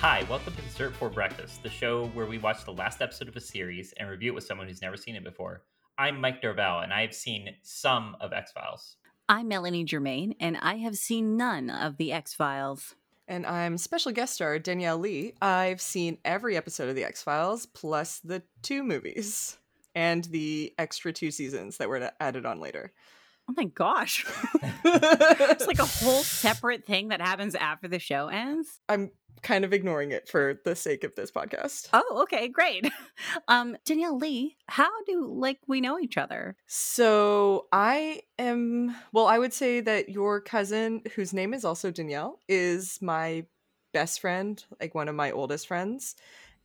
Hi, welcome to Dessert for Breakfast, the show where we watch the last episode of a series and review it with someone who's never seen it before. I'm Mike Dorval, and I have seen some of X Files. I'm Melanie Germain, and I have seen none of the X Files. And I'm special guest star Danielle Lee. I've seen every episode of The X Files, plus the two movies and the extra two seasons that were added on later. Oh my gosh. it's like a whole separate thing that happens after the show ends. I'm kind of ignoring it for the sake of this podcast. Oh, okay, great. Um, Danielle Lee, how do like we know each other? So I am well, I would say that your cousin, whose name is also Danielle, is my best friend, like one of my oldest friends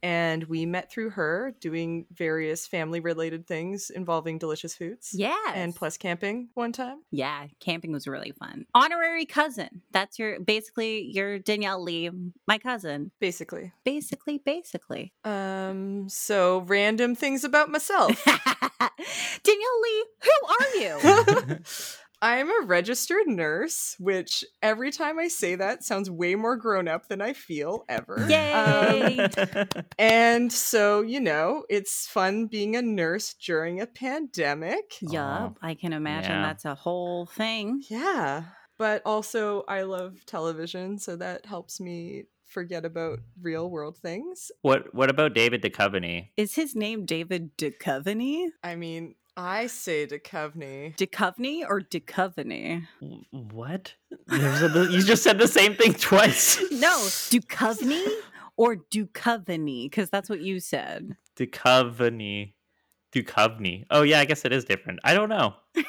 and we met through her doing various family related things involving delicious foods. Yeah. And plus camping one time. Yeah, camping was really fun. Honorary cousin. That's your basically your Danielle Lee, my cousin. Basically. Basically, basically. Um so random things about myself. Danielle Lee, who are you? I am a registered nurse, which every time I say that sounds way more grown up than I feel ever. Yay! Um, and so, you know, it's fun being a nurse during a pandemic. Yup, I can imagine yeah. that's a whole thing. Yeah. But also, I love television, so that helps me forget about real world things. What What about David Duchovny? Is his name David Duchovny? I mean, I say Duchovny. Duchovny or Duchovny? W- What? A- you just said the same thing twice. No, Duchovny or Duchovny, because that's what you said. Duchovny. Duchovny. Oh yeah, I guess it is different. I don't know.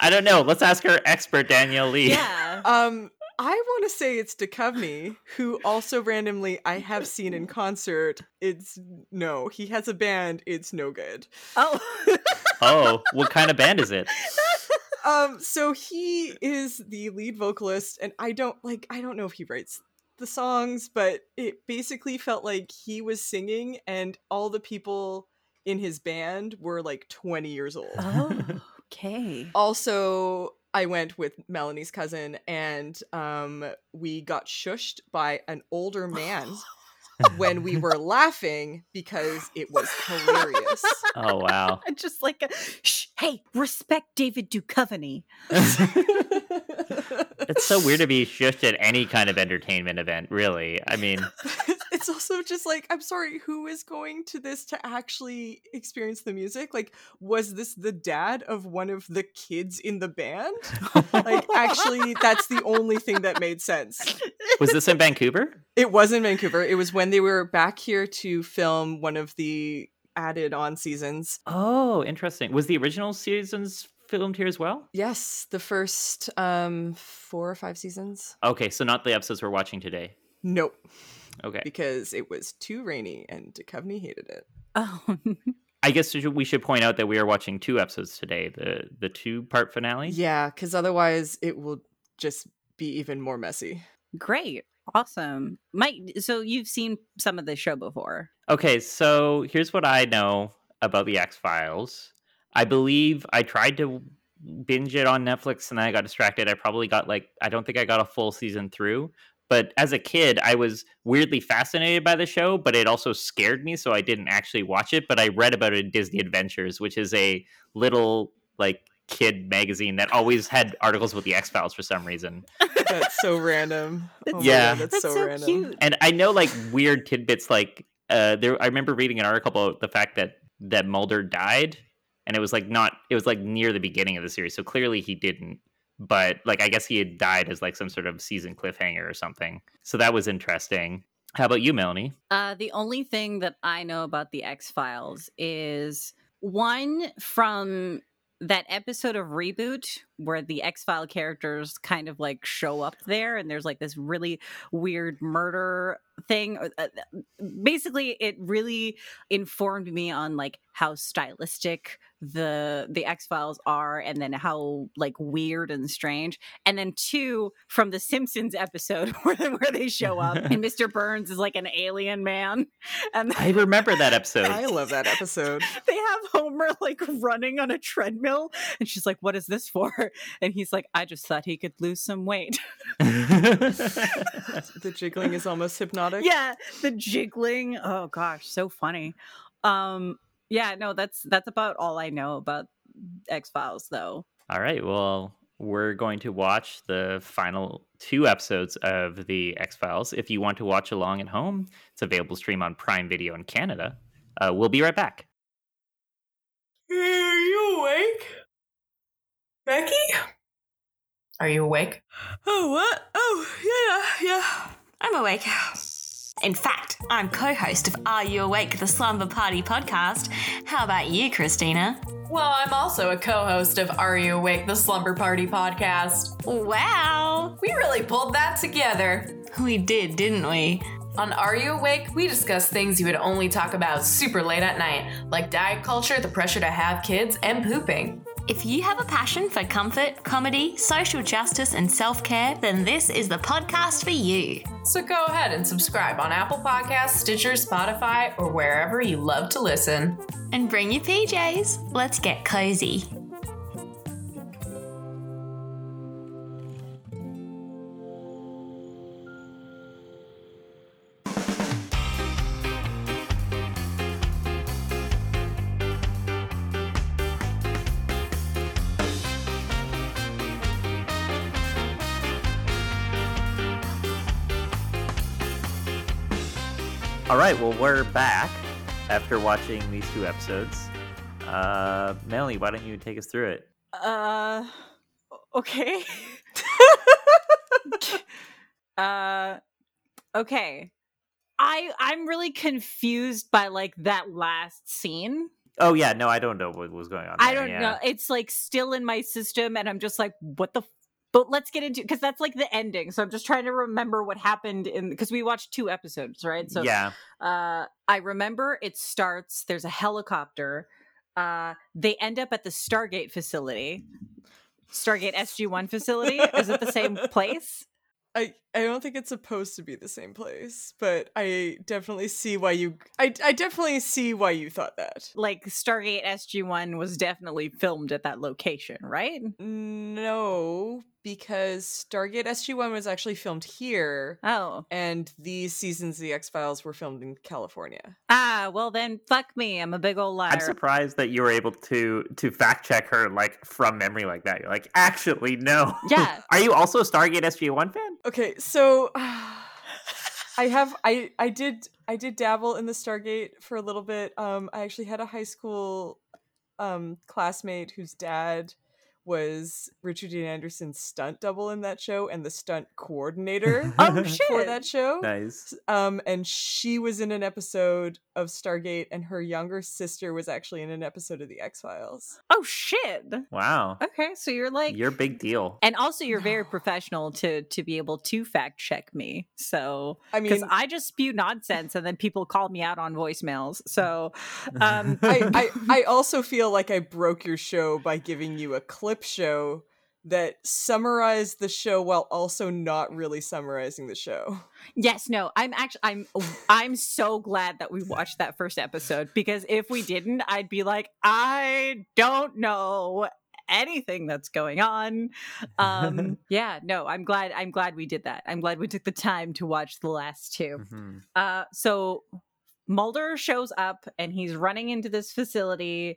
I don't know. Let's ask our expert Danielle Lee. Yeah. Um, I want to say it's Duchovny, who also randomly I have seen in concert. It's no, he has a band. It's no good. Oh. Oh, what kind of band is it? Um, so he is the lead vocalist, and I don't like. I don't know if he writes the songs, but it basically felt like he was singing, and all the people in his band were like twenty years old. oh, okay. also i went with melanie's cousin and um we got shushed by an older man when we were laughing because it was hilarious Oh wow. Just like, a, shh, hey, respect David Duchovny. It's so weird to be shushed at any kind of entertainment event, really. I mean, it's also just like i'm sorry who is going to this to actually experience the music like was this the dad of one of the kids in the band like actually that's the only thing that made sense was this in Vancouver? It was in Vancouver. It was when they were back here to film one of the added on seasons. Oh, interesting. Was the original seasons filmed here as well? Yes, the first um 4 or 5 seasons. Okay, so not the episodes we're watching today. Nope, Okay. because it was too rainy and Duchovny hated it. Oh, I guess we should- we should point out that we are watching two episodes today, the the two part finale. Yeah, cuz otherwise it will just be even more messy. great. Awesome. Mike, so you've seen some of the show before. Okay, so here's what I know about the X Files. I believe I tried to binge it on Netflix and then I got distracted. I probably got like I don't think I got a full season through. But as a kid, I was weirdly fascinated by the show, but it also scared me, so I didn't actually watch it. But I read about it in Disney Adventures, which is a little like kid magazine that always had articles with the X Files for some reason. That's so random. Oh Yeah. God, that's, That's so, so, random. cute. and I know like weird tidbits like uh there I remember reading an article about the fact that that Mulder died and it was like not it was like near the beginning of the series so clearly he didn't but like I guess he had died as like some sort of season cliffhanger or something so that was interesting how about you Melanie Uh, the only thing that I know about the X Files is one from that episode of Reboot where the X File characters kind of like show up there, and there's like this really weird murder thing. Uh, uh, Basically, it really informed me on like how stylistic the the X-Files are and then how like weird and strange. And then two from the Simpsons episode where, where they show up and Mr. Burns is like an alien man. And I remember that episode. I love that episode. they have Homer like running on a treadmill and she's like, What is this for? And he's like, I just thought he could lose some weight. the jiggling is almost hypnotic. yeah, the jiggling. Oh gosh, so funny. Um yeah, no, that's that's about all I know about X Files, though. All right. Well, we're going to watch the final two episodes of the X Files. If you want to watch along at home, it's available stream on Prime Video in Canada. Uh, we'll be right back. Are you awake? Becky? Are you awake? Oh, what? Oh, yeah, yeah, yeah. I'm awake. In fact, I'm co host of Are You Awake? The Slumber Party podcast. How about you, Christina? Well, I'm also a co host of Are You Awake? The Slumber Party podcast. Wow! We really pulled that together. We did, didn't we? On Are You Awake, we discuss things you would only talk about super late at night, like diet culture, the pressure to have kids, and pooping. If you have a passion for comfort, comedy, social justice, and self care, then this is the podcast for you. So go ahead and subscribe on Apple Podcasts, Stitcher, Spotify, or wherever you love to listen. And bring your PJs. Let's get cozy. Right. Well, we're back after watching these two episodes. Uh, Melanie, why don't you take us through it? Uh, okay. uh, okay. I I'm really confused by like that last scene. Oh yeah, no, I don't know what was going on. I there, don't yeah. know. It's like still in my system, and I'm just like, what the. But let's get into because that's like the ending. So I'm just trying to remember what happened in because we watched two episodes, right? So yeah, uh, I remember it starts. There's a helicopter. Uh, they end up at the Stargate facility. Stargate SG One facility. Is it the same place? I, I don't think it's supposed to be the same place, but I definitely see why you I, I definitely see why you thought that. Like Stargate SG One was definitely filmed at that location, right? No, because Stargate SG1 was actually filmed here Oh, and these seasons of the X-Files were filmed in California. ah, well then, fuck me. I'm a big old liar. I'm surprised that you were able to to fact check her like from memory like that. You're like, actually, no. Yeah. Are you also a Stargate SG One fan? Okay, so I have I I did I did dabble in the Stargate for a little bit. Um I actually had a high school um classmate whose dad was Richard Dean Anderson's stunt double in that show and the stunt coordinator Oh for that show. Nice. Um and she was in an episode of Stargate and her younger sister was actually in an episode of the X-Files. Oh shit! Wow. Okay, so you're like You're big deal. and also you're very professional to to be able to fact check me so I because mean i just spew nonsense and then people call me out on voicemails so um I, I I also feel like I broke your show by giving you a clip show that summarized the show while also not really summarizing the show. yes no i'm actually i'm i'm so glad that we watched that first episode because if we didn't i'd be like i don't know anything that's going on um yeah no i'm glad i'm glad we did that i'm glad we took the time to watch the last two Mhm. Uh, so Mulder shows up and he's running into this facility.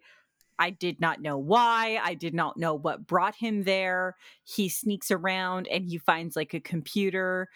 I did not know why. I did not know what brought him there. He sneaks around and he finds like a computer.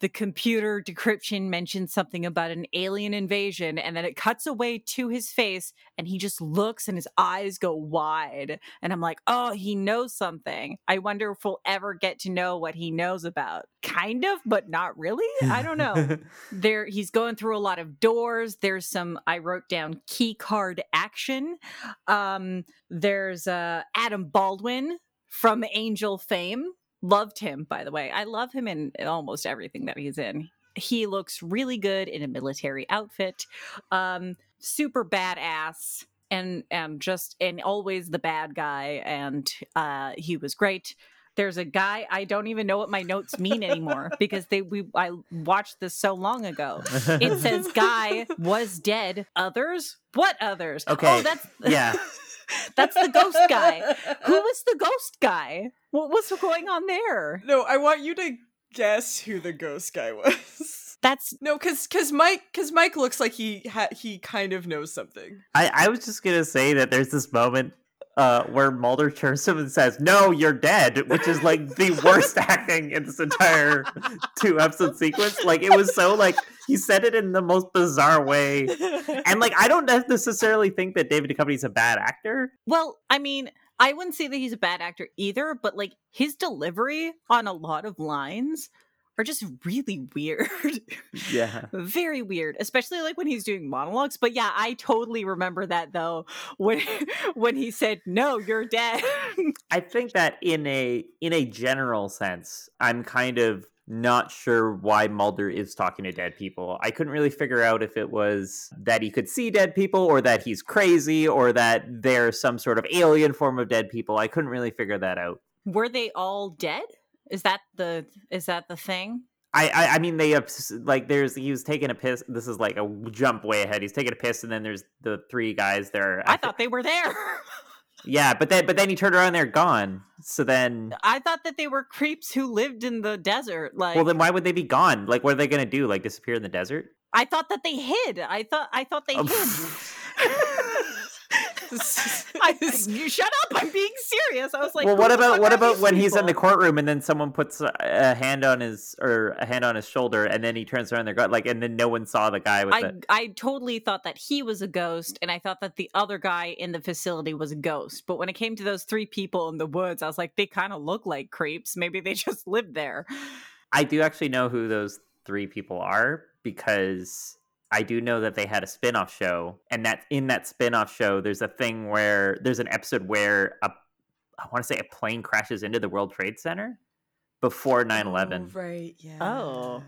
The computer decryption mentions something about an alien invasion, and then it cuts away to his face, and he just looks and his eyes go wide. And I'm like, oh, he knows something. I wonder if we'll ever get to know what he knows about. Kind of, but not really. I don't know there he's going through a lot of doors there's some i wrote down key card action um there's uh adam baldwin from angel fame loved him by the way. I love him in almost everything that he's in. He looks really good in a military outfit um super badass and and just and always the bad guy and uh he was great. There's a guy i don't even know what my notes mean anymore because they we i watched this so long ago. It says guy was dead. Others? What others? Okay, oh that's yeah. that's the ghost guy who was the ghost guy what was going on there No, I want you to guess who the ghost guy was. that's No, because because Mike because Mike looks like he ha- he kind of knows something. I, I was just gonna say that there's this moment uh, where Mulder turns him and says, "No, you're dead," which is like the worst acting in this entire two episode sequence. Like it was so like he said it in the most bizarre way, and like I don't necessarily think that David Duchovny's a bad actor. Well, I mean, I wouldn't say that he's a bad actor either, but like his delivery on a lot of lines are just really weird. Yeah, Very weird, especially like when he's doing monologues. But yeah, I totally remember that though when when he said, "No, you're dead." I think that in a in a general sense, I'm kind of not sure why Mulder is talking to dead people. I couldn't really figure out if it was that he could see dead people or that he's crazy or that they're some sort of alien form of dead people. I couldn't really figure that out. Were they all dead? Is that the is that the thing? I, I, I mean, they like there's he was taking a piss. This is like a jump way ahead. He's taking a piss, and then there's the three guys there. I thought they were there. yeah, but then but then he turned around, and they're gone. So then, I thought that they were creeps who lived in the desert. Like, well, then why would they be gone? Like, what are they gonna do? Like disappear in the desert? I thought that they hid. I thought I thought they Oh, hid. I, you shut up! I'm being serious. I was like, well, what about what about when he's in the courtroom and then someone puts a, a hand on his or a hand on his shoulder and then he turns around, they're like, and then no one saw the guy with I the. I totally thought that he was a ghost, and I thought that the other guy in the facility was a ghost. But when it came to those three people in the woods, I was like, they kind of look like creeps. Maybe they just lived there. I do actually know who those three people are because I do know that they had a spin-off show and that in that spin-off show there's a thing where there's an episode where a I want to say a plane crashes into the World Trade Center before 9/11. Oh, right. Yeah. Oh.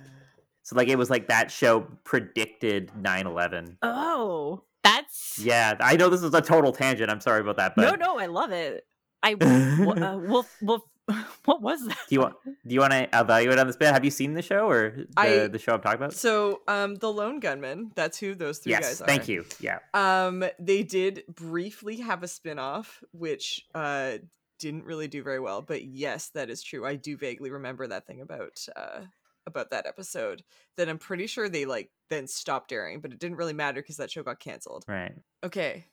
So like it was like that show predicted 9/11. Oh, that's Yeah, I know this is a total tangent. I'm sorry about that, but no, no, I love it. I w- uh, well, well, what was that? do you want do you want to evaluate on this bit? Have you seen the show or the, I- the show I'm talking about? So, um, the lone gunman. That's who those three yes, guys are. thank you. Yeah. Um, they did briefly have a spin-off, which uh didn't really do very well. But yes, that is true. I do vaguely remember that thing about uh about that episode that I'm pretty sure they like then stopped airing, but it didn't really matter because that show got canceled. Right. Okay.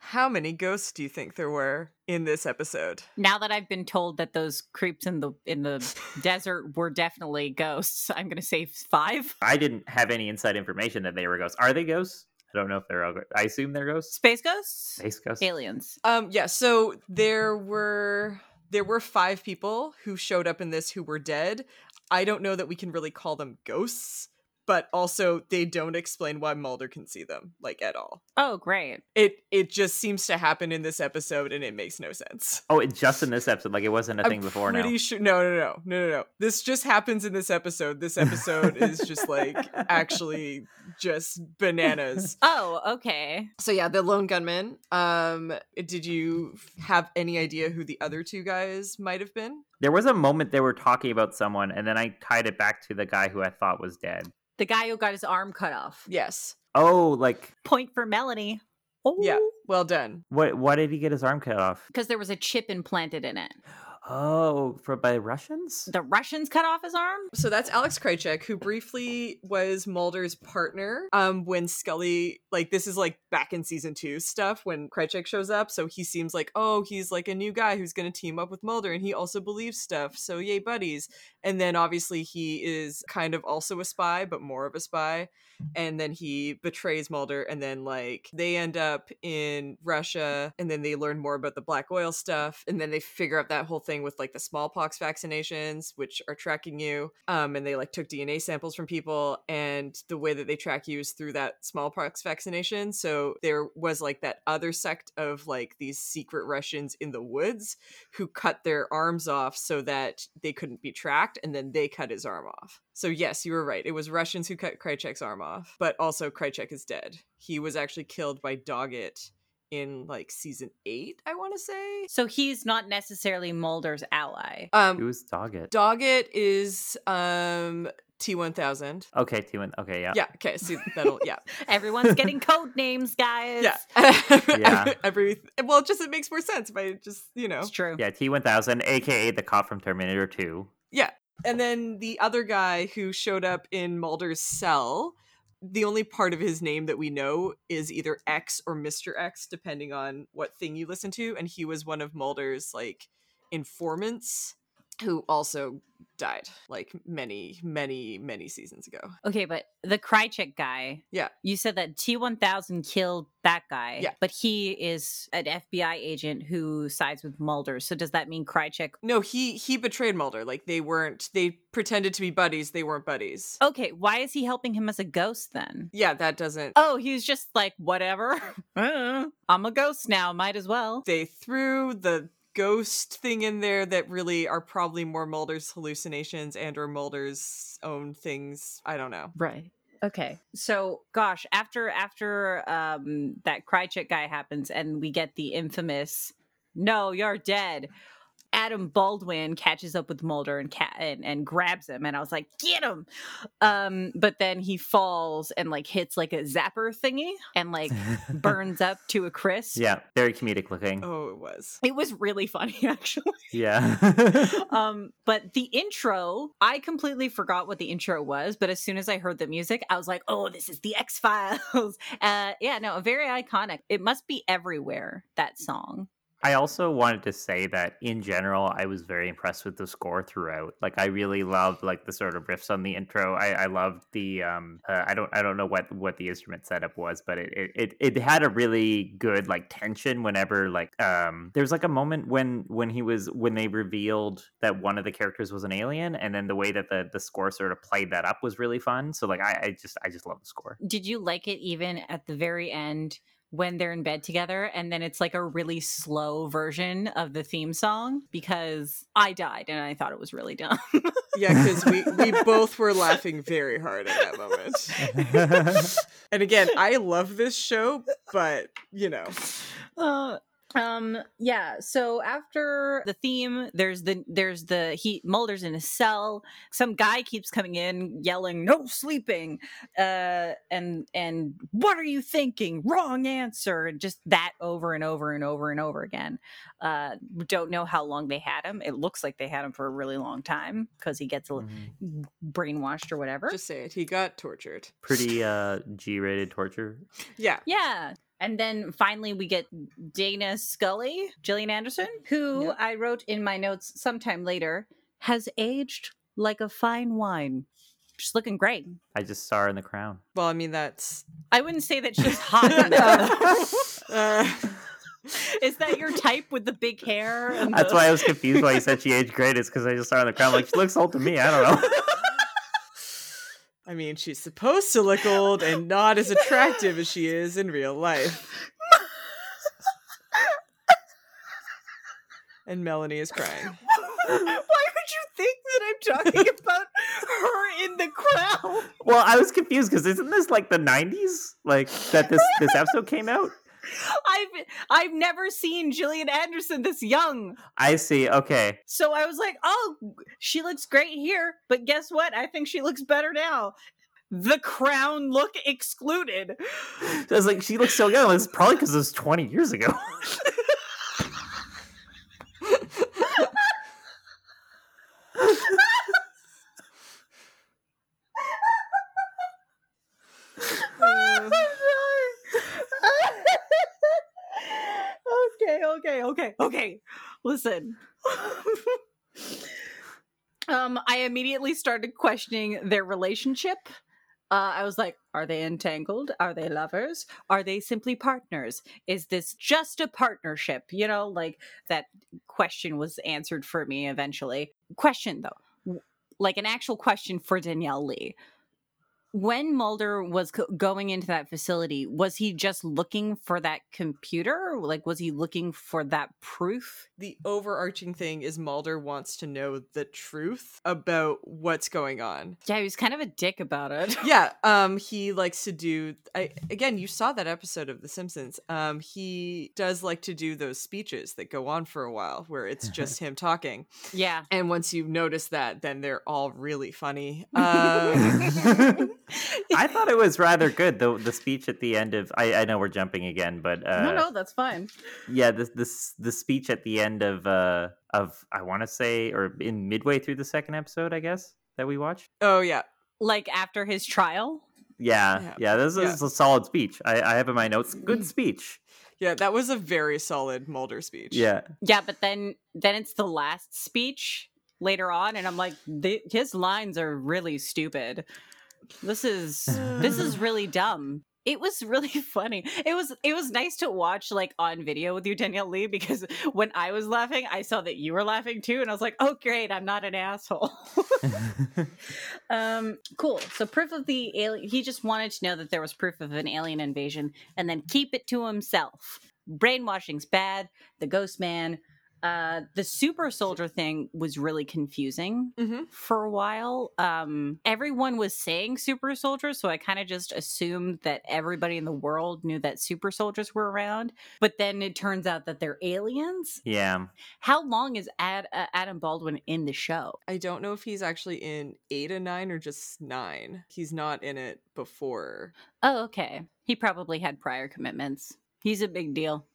How many ghosts do you think there were in this episode? Now that I've been told that those creeps in the in the desert were definitely ghosts, I'm gonna say five. I didn't have any inside information that they were ghosts. Are they ghosts? I don't know if they're all. go- I assume they're ghosts. Space ghosts, Space ghosts. aliens. Um yeah, so there were there were 5 people who showed up in this who were dead. I don't know that we can really call them ghosts, but also they don't explain why Mulder can see them like at all. Oh, great. It it just seems to happen in this episode and it makes no sense. Oh, it's just in this episode. Like it wasn't a thing I'm before now. pretty sure no no no no no no. This just happens in this episode. This episode is just like actually just bananas. Oh, okay. So yeah, the lone gunman. Um, did you have any idea who the other two guys might have been? There was a moment they were talking about someone, and then I tied it back to the guy who I thought was dead. The guy who got his arm cut off. Yes. Oh, like Point for Melanie. Oh, Yeah. Well done. what? Why did he get his arm cut off? Because there was a chip implanted in it. Oh, for by Russians? The Russians cut off his arm. So that's Alex Krycek, who briefly was Mulder's partner. Um, when Scully, like, this is like back in season two stuff when Krycek shows up. So he seems like, oh, he's like a new guy who's going to team up with Mulder, and he also believes stuff. So yay, buddies. And then obviously he is kind of also a spy, but more of a spy. And then he betrays Mulder, and then like they end up in Russia, and then they learn more about the black oil stuff, and then they figure out that whole thing with like the smallpox vaccinations, which are tracking you. Um, and they like took DNA samples from people, and the way that they track you is through that smallpox vaccination. So there was like that other sect of like these secret Russians in the woods who cut their arms off so that they couldn't be tracked, and then they cut his arm off. So yes, you were right. It was Russians who cut Krycek's arm off, but also Krycek is dead. He was actually killed by Doggett in like season eight, I want to say. So he's not necessarily Mulder's ally. Who Um, was Doggett? Doggett is um T one thousand. okay, T1. Okay, yeah. Yeah. Okay. See, that'll yeah. Everyone's getting code names, guys. Yeah. Yeah. Every well, just it makes more sense by just you know. It's true. Yeah, T1000, aka the cop from Terminator 2. Yeah. And then the other guy who showed up in Mulder's cell, the only part of his name that we know is either X or Mr. X, depending on what thing you listen to. And he was one of Mulder's like informants who also died like many, many, many seasons ago. Okay, but the Krycek guy. Yeah. You said that T1000 killed that guy. Yeah. But he is an FBI agent who sides with Mulder. So does that mean Krycek? No, he he betrayed Mulder. Like they weren't they pretended to be buddies, they weren't buddies. Okay, why is he helping him as a ghost then? Yeah, that doesn't Oh, he's just like, whatever. Uh, I'm a ghost now. Might as well. they threw the ghost thing in there that really are probably more Mulder's hallucinations and or Mulder's own things. I don't know. Right. Okay. So, gosh, after after um that Krycek guy happens and we get the infamous "No, you're dead." Adam Baldwin catches up with Mulder and cat and, and grabs him, and I was like, "Get him!" Um, but then he falls and like hits like a zapper thingy and like burns up to a crisp. Yeah, very comedic looking. Oh, it was. It was really funny, actually. Yeah. um but the intro i completely forgot what the intro was but as soon as i heard the music i was like oh this is the x-files uh yeah no very iconic it must be everywhere that song I also wanted to say that in general, I was very impressed with the score throughout. Like, I really loved like the sort of riffs on the intro. I, I loved the um, uh, I don't I don't know what what the instrument setup was, but it, it it had a really good like tension whenever like um, there's like a moment when when he was when they revealed that one of the characters was an alien, and then the way that the the score sort of played that up was really fun. So like, I, I just I just love the score. did you like it even at the very end when they're in bed together and then it's like a really slow version of the theme song because i died and i thought it was really dumb Yeah, because we, we both were laughing very hard at that moment. And again, I love this show, but you know. Uh, um yeah so after the theme there's the there's the he mulder's in a cell some guy keeps coming in yelling no sleeping uh and and what are you thinking wrong answer and just that over and over and over and over again uh don't know how long they had him it looks like they had him for a really long time because he gets a, Mhm. brainwashed or whatever Just say it. He got tortured. Pretty uh G-rated torture. Yeah. Yeah. And then finally, we get Dana Scully, Gillian Anderson, who Yep. I wrote in my notes sometime later has aged like a fine wine. She's looking great. I just saw her in The Crown. Well, I mean that's I wouldn't say that she's hot. in that, though. uh, Is that your type with the big hair? and That's the- why I was confused why you said she aged great. It's because I just saw her in The Crown. Like she looks old to me. I don't know. I mean, she's supposed to look old and not as attractive as she is in real life. And Melanie is crying. Why would you think that I'm talking about her in the Crown? Well, I was confused because isn't this like the '90s? Like that this this episode came out. I've I've never seen Gillian Anderson this young. I see. Okay. So I was like, oh, she looks great here, but guess what? I think she looks better now. The crown look excluded. So I was like, she looks so young. It's probably because it was 20 years ago. okay, okay, okay, okay. Listen. um, I immediately started questioning their relationship Uh, I was like, are they entangled? Are they lovers? Are they simply partners? Is this just a partnership? You know, like that question was answered for me eventually. Question though, like an actual question for Danielle Lee. When Mulder was co- going into that facility, was he just looking for that computer? Like, was he looking for that proof? The overarching thing is Mulder wants to know the truth about what's going on. Yeah, he was kind of a dick about it. yeah um he likes to do I, again you saw that episode of the simpsons um he does like to do those speeches that go on for a while where it's just him talking yeah. and once you notice that then they're all really funny um I thought it was rather good. The the speech at the end of I, I know we're jumping again, but uh, no, no, that's fine. yeah, this this the speech at the end of uh of I want to say or in midway through the second episode, I guess that we watched. oh yeah Like after his trial. Yeah, Yeah. yeah, this Yeah. is a solid speech. I, I have in my notes, good speech. yeah that was a very solid mulder speech Yeah, Yeah, but then then it's the last speech later on, and I'm like, th- his lines are really stupid. This is this is really dumb. It was really funny. It was it was nice to watch like on video with you, Danielle Lee, because when I was laughing, I saw that you were laughing too, and I was like, oh great, I'm not an asshole. um, cool. So proof of the alien. He just wanted to know that there was proof of an alien invasion, and then keep it to himself. Brainwashing's bad. The Ghost Man. Uh, the super soldier thing was really confusing hmm for a while. Um, everyone was saying super soldiers, so I kind of just assumed that everybody in the world knew that super soldiers were around. But then it turns out that they're aliens. yeah. How long is Ad, uh, Adam Baldwin in the show? i don't know if he's actually in eight and nine or just nine he's not in it before Oh, okay. He probably had prior commitments. He's a big deal.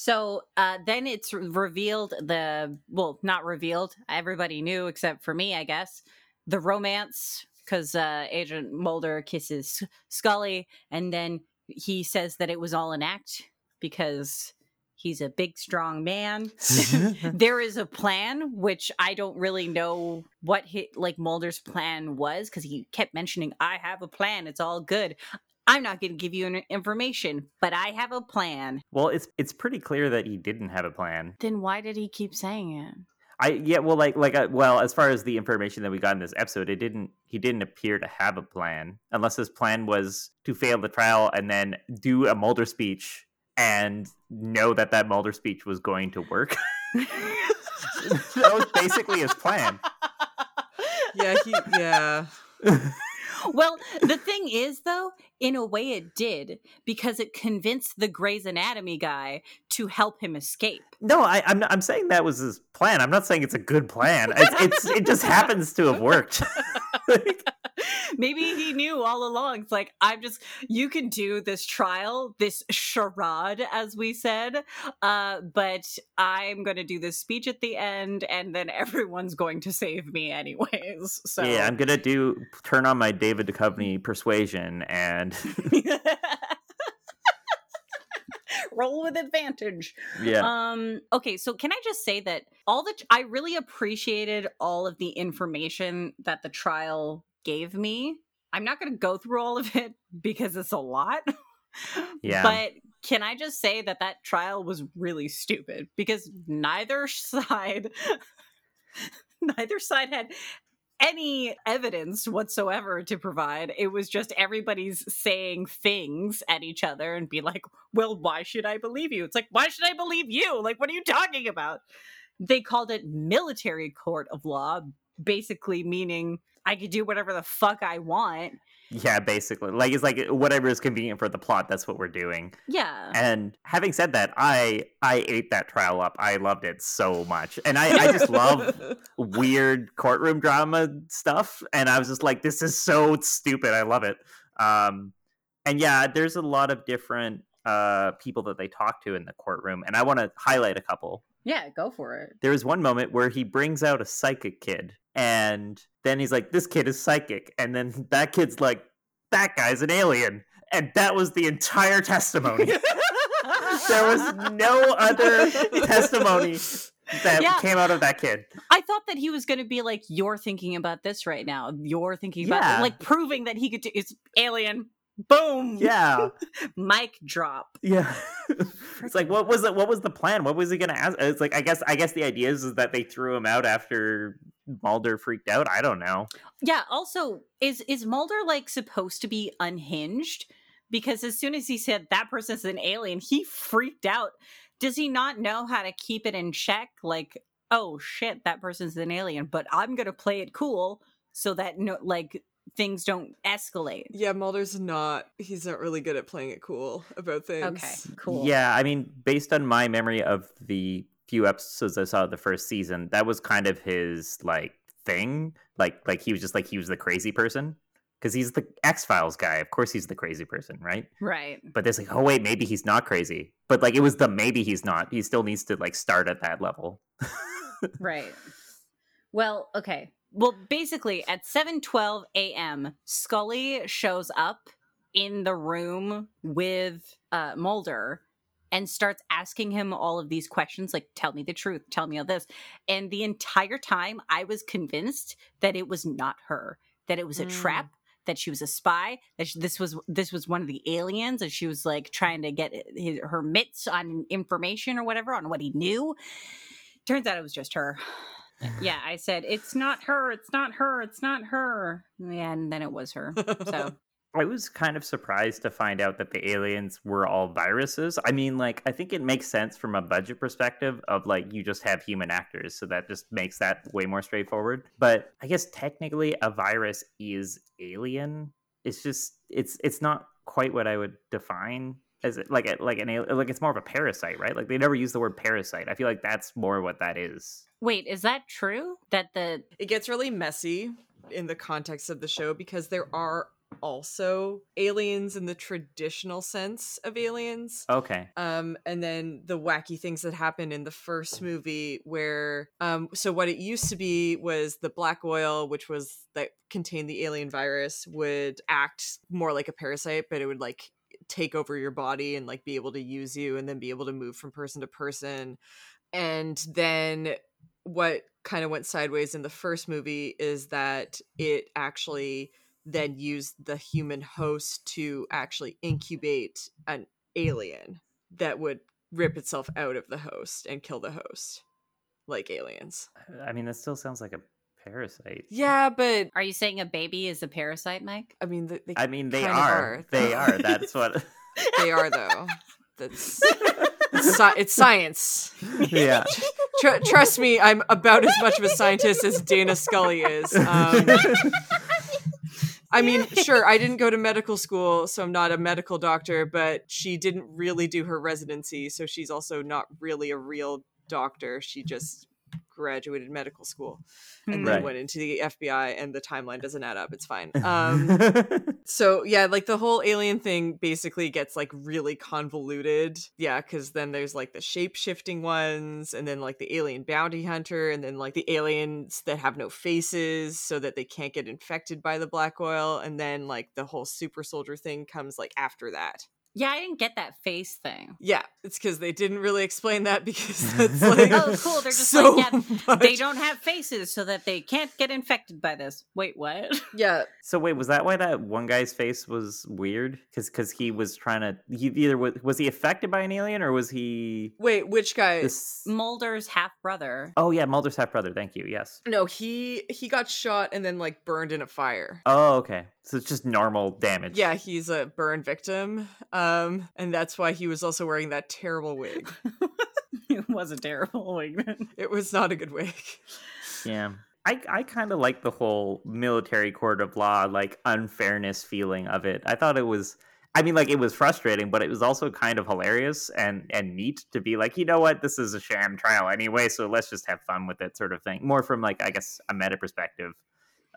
So uh, then it's revealed the well, not revealed. Everybody knew except for me, I guess. The romance because uh, Agent Mulder kisses Scully, and then he says that it was all an act because he's a big, strong man. there is a plan, which I don't really know what hit like Mulder's plan was because he kept mentioning, "I have a plan. It's all good." I'm not going to give you any information, but I have a plan. well, it's it's pretty clear that he didn't have a plan. Then why did he keep saying it? I yeah, well, like like uh, well, as far as the information that we got in this episode, it didn't he didn't appear to have a plan unless his plan was to fail the trial and then do a Mulder speech and know that that Mulder speech was going to work. that was basically his plan. yeah he yeah well, the thing is, though, in a way it did because it convinced the Grey's Anatomy guy to help him escape. No, I, I'm I'm saying that was his plan. I'm not saying it's a good plan. It's, it's it just happens to have worked. Like, Maybe he knew all along. It's like, I'm just, you can do this trial, this charade, as we said, uh, but I'm going to do this speech at the end, and then everyone's going to save me anyways. So, Yeah, I'm gonna do turn on my David Duchovny persuasion and roll with advantage. yeah. Um okay, so can I just say that all the I really appreciated all of the information that the trial gave me. I'm not going to go through all of it because it's a lot. Yeah. But can I just say that that trial was really stupid because neither side neither side had any evidence whatsoever to provide. It was just everybody's saying things at each other and be like, well, why should I believe you? It's like, why should I believe you? Like, what are you talking about? They called it military court of law, basically meaning I could do whatever the fuck I want. Yeah, basically. Like it's like whatever is convenient for the plot, that's what we're doing. Yeah. And having said that, I I ate that trial up. I loved it so much. And I, I just love weird courtroom drama stuff. And I was just like, this is so stupid. I love it. Um and yeah, there's a lot of different uh people that they talk to in the courtroom. And I want to highlight a couple. Yeah, go for it. there was one moment where he brings out a psychic kid and then he's like this kid is psychic and then that kid's like that guy's an alien and that was the entire testimony there was no other testimony that Yeah. came out of that kid. I thought that he was going to be like, "You're thinking about this right now. You're thinking about Yeah. like proving that he could do." It's alien. Boom. Yeah, Mic drop. yeah. it's like what was it? What was the plan? What was he gonna ask? It's like I guess I guess the idea is, is that they threw him out after Mulder freaked out. I don't know. Yeah. Also, is is Mulder like supposed to be unhinged? Because as soon as he said that person's an alien, he freaked out. Does he not know how to keep it in check? Like, oh shit, that person's an alien, but I'm gonna play it cool so that no, like things don't escalate. Yeah, Mulder's not. He's not really good at playing it cool about things. Okay, cool. Yeah, I mean, based on my memory of the few episodes I saw of the first season, that was kind of his like thing. Like, like he was just like he was the crazy person because he's the X Files guy. Of course, he's the crazy person, right? Right. But there's like, oh wait, maybe he's not crazy. But like, it was the maybe he's not. He still needs to like start at that level. Right. Well, okay. Well, basically, at 7:12 a.m., Scully shows up in the room with uh, Mulder and starts asking him all of these questions, like "Tell me the truth, tell me all this." And the entire time, I was convinced that it was not her, that it was a Mm. trap, that she was a spy, that she, this was this was one of the aliens, and she was like trying to get his, her mitts on information or whatever on what he knew. Turns out it was just her. Yeah, I said it's not her, it's not her, it's not her. Yeah, and then it was her. So I was kind of surprised to find out that the aliens were all viruses. I mean, like, I think it makes sense from a budget perspective of like you just have human actors, so that just makes that way more straightforward. But I guess technically a virus is alien. It's just it's it's not quite what I would define as it- like a, like an like it's more of a parasite, right? Like they never use the word parasite. I feel like that's more what that is. wait, is that true? That the It gets really messy in the context of the show because there are also aliens in the traditional sense of aliens. Okay. Um, and then the wacky things that happen in the first movie, where um, so what it used to be was the black oil, which was that contained the alien virus, would act more like a parasite, but it would like take over your body and like be able to use you, and then be able to move from person to person. And then what kind of went sideways in the first movie is that it actually then use the human host to actually incubate an alien that would rip itself out of the host and kill the host like aliens. I mean, that still sounds like a parasite. Yeah, but are you saying a baby is a parasite, Mike? I mean, th- they, I mean, they kind of are. They are. That's what. they are though. That's it's, it's science. yeah. Tr- trust me, I'm about as much of a scientist as Dana Scully is. Um, I mean, sure, I didn't go to medical school, so I'm not a medical doctor, but she didn't really do her residency, so she's also not really a real doctor. She just graduated medical school and then went into the FBI, and the timeline doesn't add up. It's fine. Um, so yeah, like the whole alien thing basically gets like really convoluted. Yeah, because then there's like the shape shifting ones, and then like the alien bounty hunter, and then like the aliens that have no faces so that they can't get infected by the black oil, and then like the whole super soldier thing comes like after that. Yeah, I didn't get that face thing. Yeah, it's because they didn't really explain that because that's like Oh, cool. They're just so like, yeah, much. they don't have faces so that they can't get infected by this. Wait, what? Yeah, so wait, was that why that one guy's face was weird? Because because he was trying to. He either was, was he affected by an alien or was he wait, which guy? this? Mulder's half brother. Oh yeah, Mulder's half brother. Thank you. Yes. No, he he got shot and then like burned in a fire. Oh okay. So it's just normal damage. Yeah, he's a burn victim. Um, Um, and that's why he was also wearing that terrible wig. it was a terrible wig. It was not a good wig. Yeah. I, I kind of like the whole military court of law, like unfairness feeling of it. I thought it was, I mean, like it was frustrating, but it was also kind of hilarious and and neat to be like, you know what, this is a sham trial anyway, so let's just have fun with it, sort of thing. More from like I guess a meta perspective.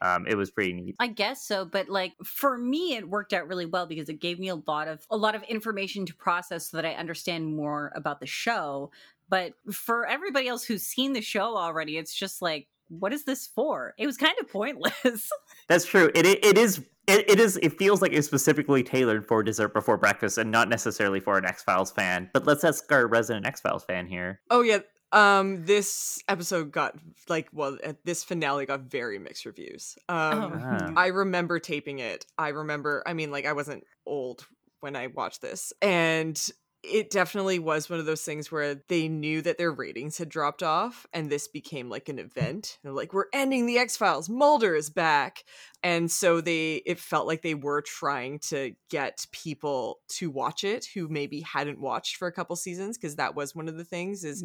Um, it was pretty neat. I guess so, but like for me it worked out really well because it gave me a lot of a lot of information to process so that I understand more about the show. But for everybody else who's seen the show already, it's just like what is this for? It was kind of pointless. That's true. It it, it is. It, it is. It feels like it's specifically tailored for dessert before breakfast, and not necessarily for an X Files fan. But let's ask our resident X Files fan here. Oh yeah, Um, this episode got like well, uh, this finale got very mixed reviews. Um, Ah. I remember taping it. I remember. I mean, like I wasn't old when I watched this, and it definitely was one of those things where they knew that their ratings had dropped off, and this became like an event. They're like, "We're ending the X Files. Mulder is back," and so they it felt like they were trying to get people to watch it who maybe hadn't watched for a couple seasons because that was one of the things is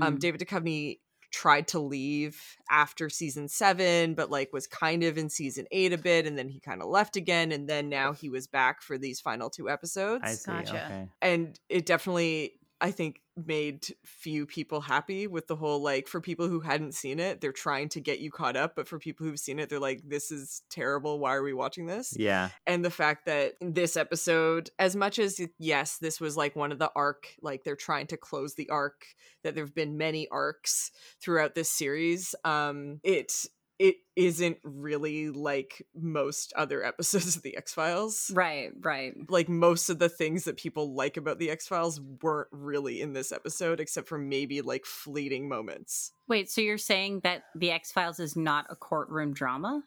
um Mm. david Duchovny tried to leave after season seven but like was kind of in season eight a bit and then he kind of left again and then now he was back for these final two episodes I see. Gotcha. Okay. and it definitely i think made few people happy with the whole like for people who hadn't seen it they're trying to get you caught up but for people who've seen it they're like this is terrible why are we watching this Yeah. and the fact that this episode as much as yes this was like one of the arc like they're trying to close the arc that there've been many arcs throughout this series um it it isn't really like most other episodes of the x-files Right, right. like most of the things that people like about the x-files weren't really in this episode except for maybe like fleeting moments Wait, so you're saying that the X Files is not a courtroom drama?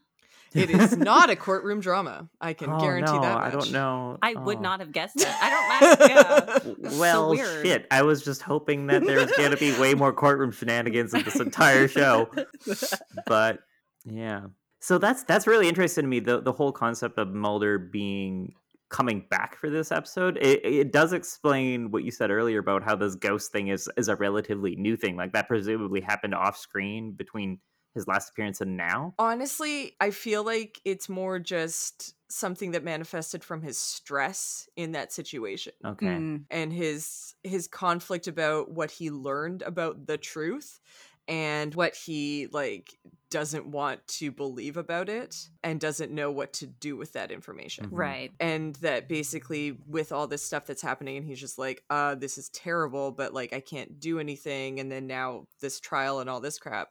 it is not a courtroom drama i can Oh, guarantee no, that I much. don't know. I would Oh. not have guessed it. I don't. I, yeah. W- Well, weird. shit. I was just hoping that there was going to be way more courtroom shenanigans in this entire show. But yeah. So that's that's really interesting to me. The the whole concept of Mulder being coming back for this episode. It, it does explain what you said earlier about how this ghost thing is is a relatively new thing. Like that presumably happened off screen between his last appearance and now. Honestly, I feel like it's more just something that manifested from his stress in that situation Okay. Mm, and his his conflict about what he learned about the truth and what he like doesn't want to believe about it and doesn't know what to do with that information. Mhm. right. And that basically with all this stuff that's happening and he's just like, uh, this is terrible, but like I can't do anything and then now this trial and all this crap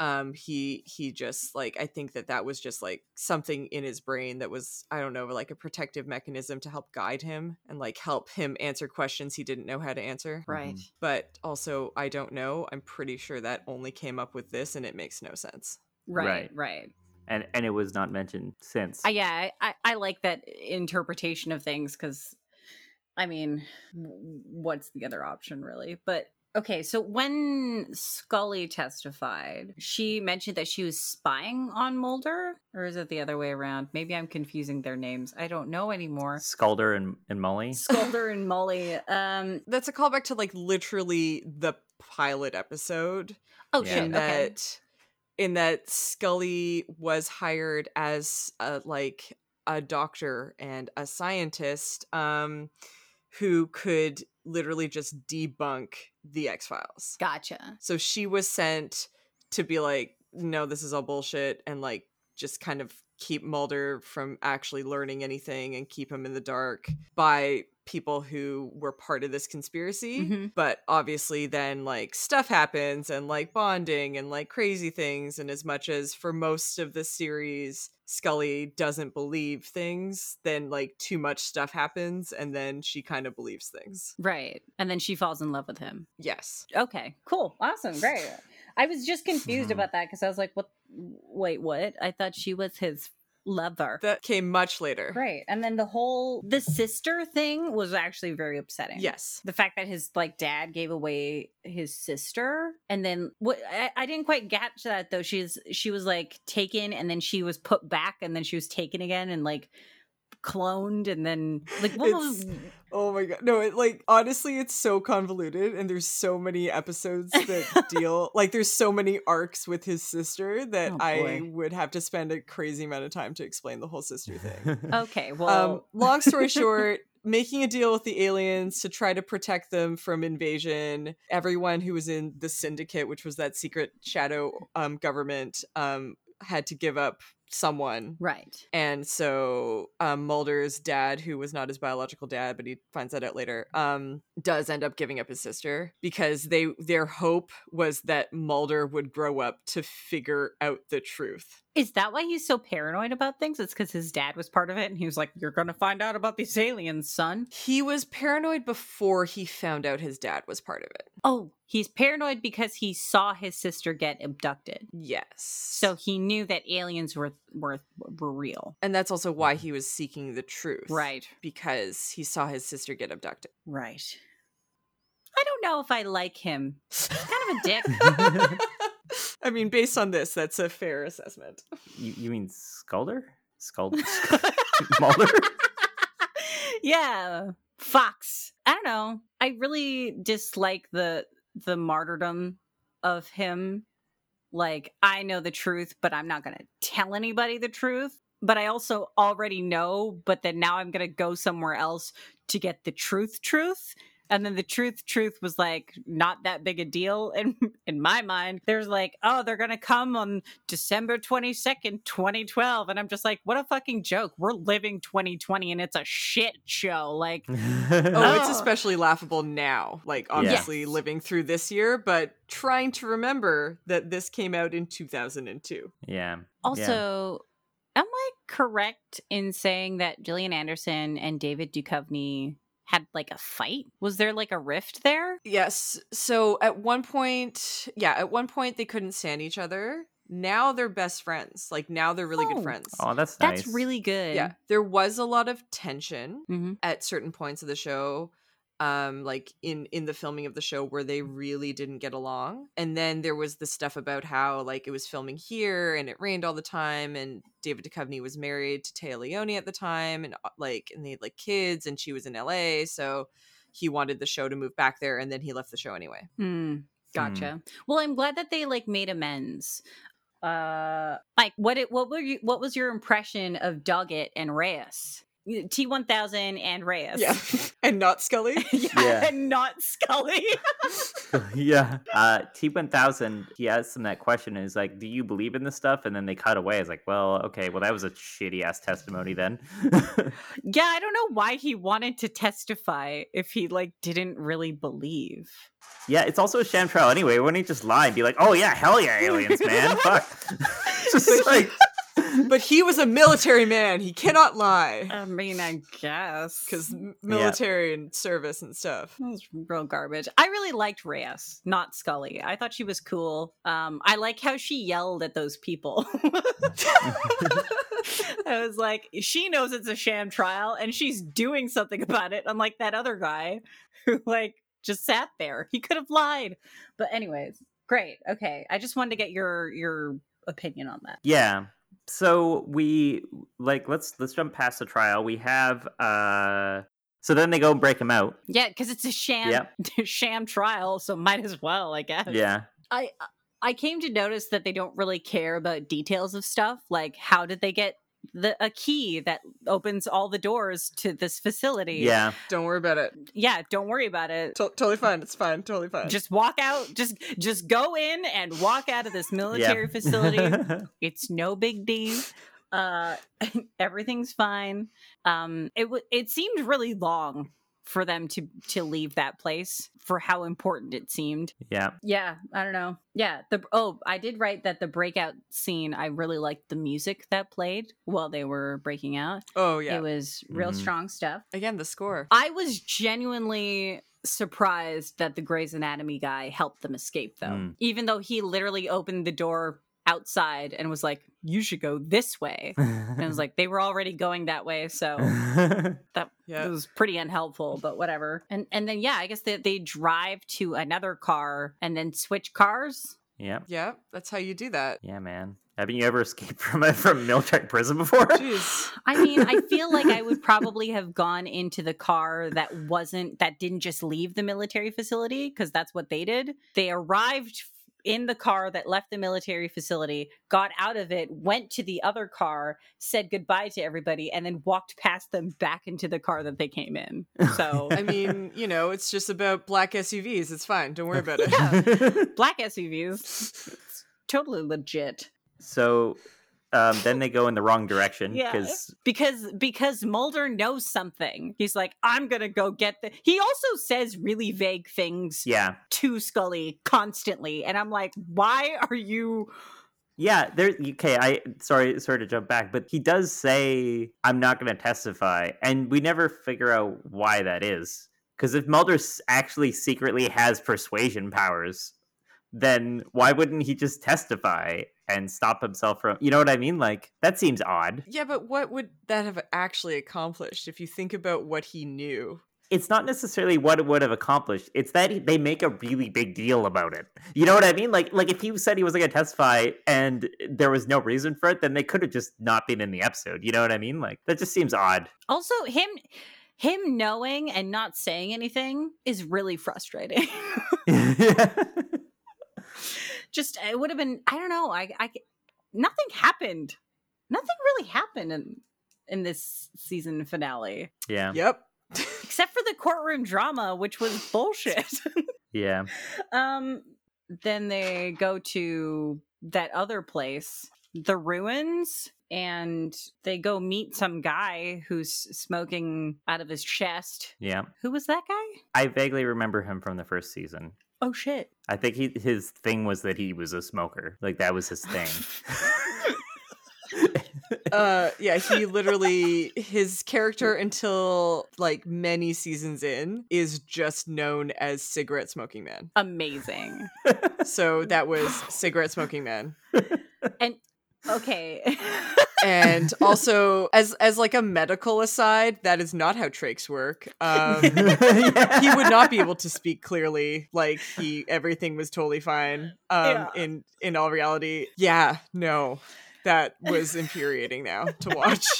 um he he just like i think that that was just like something in his brain that was i don't know like a protective mechanism to help guide him and like help him answer questions he didn't know how to answer Right. Mhm. but also i don't know i'm pretty sure that only came up with this and it makes no sense Right. Right. Right. And and it was not mentioned since. I, yeah, I, I, I like that interpretation of things because, I mean, what's the other option really? But okay, so when Scully testified, she mentioned that she was spying on Mulder, or is it the other way around? Maybe I'm confusing their names. I don't know anymore. Sculder and, and Molly. Sculder and Molly. Um. that's a callback to like literally the pilot episode Oh Yeah. shit. in Okay. that in that Scully was hired as a like a doctor and a scientist um who could literally just debunk the X-Files. Gotcha. So she was sent to be like no this is all bullshit and like just kind of keep Mulder from actually learning anything and keep him in the dark by people who were part of this conspiracy Mhm. but obviously then like stuff happens and like bonding and like crazy things and as much as for most of the series Scully doesn't believe things then like too much stuff happens and then she kind of believes things Right. And then she falls in love with him. yes Okay, cool, awesome, great. I was just confused about that because I was like, "What? Wait, what? I thought she was his lover." that came much later Right, and then the whole the sister thing was actually very upsetting. yes the fact that his like dad gave away his sister, and then what? I, I didn't quite catch that though. She's she was like taken, and then she was put back, and then she was taken again, and like cloned, and then like what was? Oh my god. No, it like honestly it's so convoluted and there's so many episodes that deal like there's so many arcs with his sister that Oh, I would have to spend a crazy amount of time to explain the whole sister thing. Okay, well, um long story short, making a deal with the aliens to try to protect them from invasion. Everyone who was in the syndicate, which was that secret shadow um government, um had to give up someone right. and so um, Mulder's dad, who was not his biological dad, but he finds that out later, um, does end up giving up his sister because they their hope was that Mulder would grow up to figure out the truth. Is that why he's so paranoid about things? It's because his dad was part of it and he was like, You're gonna find out about these aliens, son. He was paranoid before he found out his dad was part of it. Oh, he's paranoid because he saw his sister get abducted. Yes. So he knew that aliens were were were real. and that's also why he was seeking the truth. Right. Because he saw his sister get abducted. Right. I don't know if I like him. He's kind of a dick. I mean, based on this, that's a fair assessment. you, you mean Skulder? Skuld Mulder? yeah. Fox. I don't know. I really dislike the the martyrdom of him. Like, I know the truth, but I'm not gonna tell anybody the truth. But I also already know, but then now I'm gonna go somewhere else to get the truth truth. And then the truth truth was like not that big a deal in in my mind. There's like, oh, they're gonna come on December 22nd, 2012. And I'm just like, what a fucking joke. We're living 2020 and it's a shit show. Like, Oh, it's especially laughable now. Like, obviously, Yes. living through this year, but trying to remember that this came out in 2002. yeah. yeah. Also, am I correct in saying that Gillian Anderson and David Duchovny had like a fight? Was there like a rift there? Yes. So at one point, yeah, at one point they couldn't stand each other. Now they're best friends. Like, now they're really Oh. good friends. Oh, that's nice. That's really good. Yeah. There was a lot of tension hmm at certain points of the show um like in in the filming of the show where they really didn't get along and then there was the stuff about how like it was filming here and it rained all the time and david Duchovny was married to Téa Leoni at the time and uh, like and they had like kids and she was in LA so he wanted the show to move back there and then he left the show anyway Mm, gotcha. Well, I'm glad that they like made amends. Uh, like what it what were you what was your impression of Doggett and Reyes? T1000 and Reyes. yeah and not Scully yeah, Yeah. and not Scully. yeah. Uh, T1000, he asks him that question and is like, Do you believe in this stuff? And then they cut away. It's like, Well, okay, well, that was a shitty ass testimony then. Yeah, I don't know why he wanted to testify if he like didn't really believe. yeah, it's also a sham trial anyway. Wouldn't he just lie and be like, Oh, yeah, hell yeah, aliens, man. Fuck. just like, but he was a military man he cannot lie I mean, I guess because military and service and stuff That was real garbage. I really liked Reyes, not Scully. I thought she was cool. Um, I like how she yelled at those people. I was like, she knows it's a sham trial and she's doing something about it, unlike that other guy who like just sat there. He could have lied. But anyways, great. Okay. I just wanted to get your your opinion on that. yeah. So we like let's let's jump past the trial. We have uh so then they go and break him out. Yeah, because it's a sham Yep. sham trial, so might as well, I guess. Yeah. I I came to notice that they don't really care about details of stuff, like how did they get the a key that opens all the doors to this facility? Yeah. don't worry about it yeah. Don't worry about it. To- totally fine it's fine totally fine Just walk out. Just just go in and walk out of this military facility. It's no big deal. Uh, everything's fine. Um, it w- it seemed really long for them to to leave that place for how important it seemed. yeah. Yeah, I don't know. Yeah, the oh, I did write that the breakout scene. I really liked the music that played while they were breaking out. oh yeah It was real Mhm. strong stuff. again the score I was genuinely surprised that the Grey's Anatomy guy helped them escape, though. Mm. Even though he literally opened the door outside and was like, "You should go this way," and it was like they were already going that way, so that Yeah. was pretty unhelpful. But whatever. And and then yeah, I guess they they drive to another car and then switch cars. yeah. Yeah, that's how you do that. Yeah, man. Haven't you ever escaped from a from military prison before? Jeez. I mean, I feel like I would probably have gone into the car that wasn't that didn't just leave the military facility because that's what they did. They arrived in the car that left the military facility, got out of it, went to the other car, said goodbye to everybody, and then walked past them back into the car that they came in. So I mean, you know, it's just about black SUVs. It's fine. Don't worry about it. yeah, black SUVs, it's totally legit. so um, then they go in the wrong direction Yeah. because because because Mulder knows something. He's like, I'm gonna go get the. He also says really vague things yeah, to Scully constantly, and I'm like, why are you Yeah, there. Okay, I sorry, sorry to jump back, but he does say, "I'm not going to testify," and we never figure out why that is. Because if Mulder actually secretly has persuasion powers, then why wouldn't he just testify and stop himself from? You know what I mean? Like that seems odd. Yeah, but what would that have actually accomplished if you think about what he knew? It's not necessarily what it would have accomplished. It's that they make a really big deal about it. You know what I mean? Like, like if he said he wasn't going to testify and there was no reason for it, then they could have just not been in the episode. You know what I mean? Like that just seems odd. Also, him him knowing and not saying anything is really frustrating. Just it would have been I don't know. I I nothing happened. Nothing really happened in in this season finale yeah. Yep. except for the courtroom drama which was bullshit. Yeah. um then they go to that other place, the ruins, and they go meet some guy who's smoking out of his chest. Yeah. Who was that guy? I vaguely remember him from the first season. Oh shit. I think he his thing was that he was a smoker. Like that was his thing. uh yeah he literally his character until like many seasons in is just known as cigarette smoking man Amazing. so that was cigarette smoking man Okay. and also as as like a medical aside that is not how trachs work um Yeah. he would not be able to speak clearly like he everything was totally fine um Yeah. in in all reality yeah no that was infuriating now to watch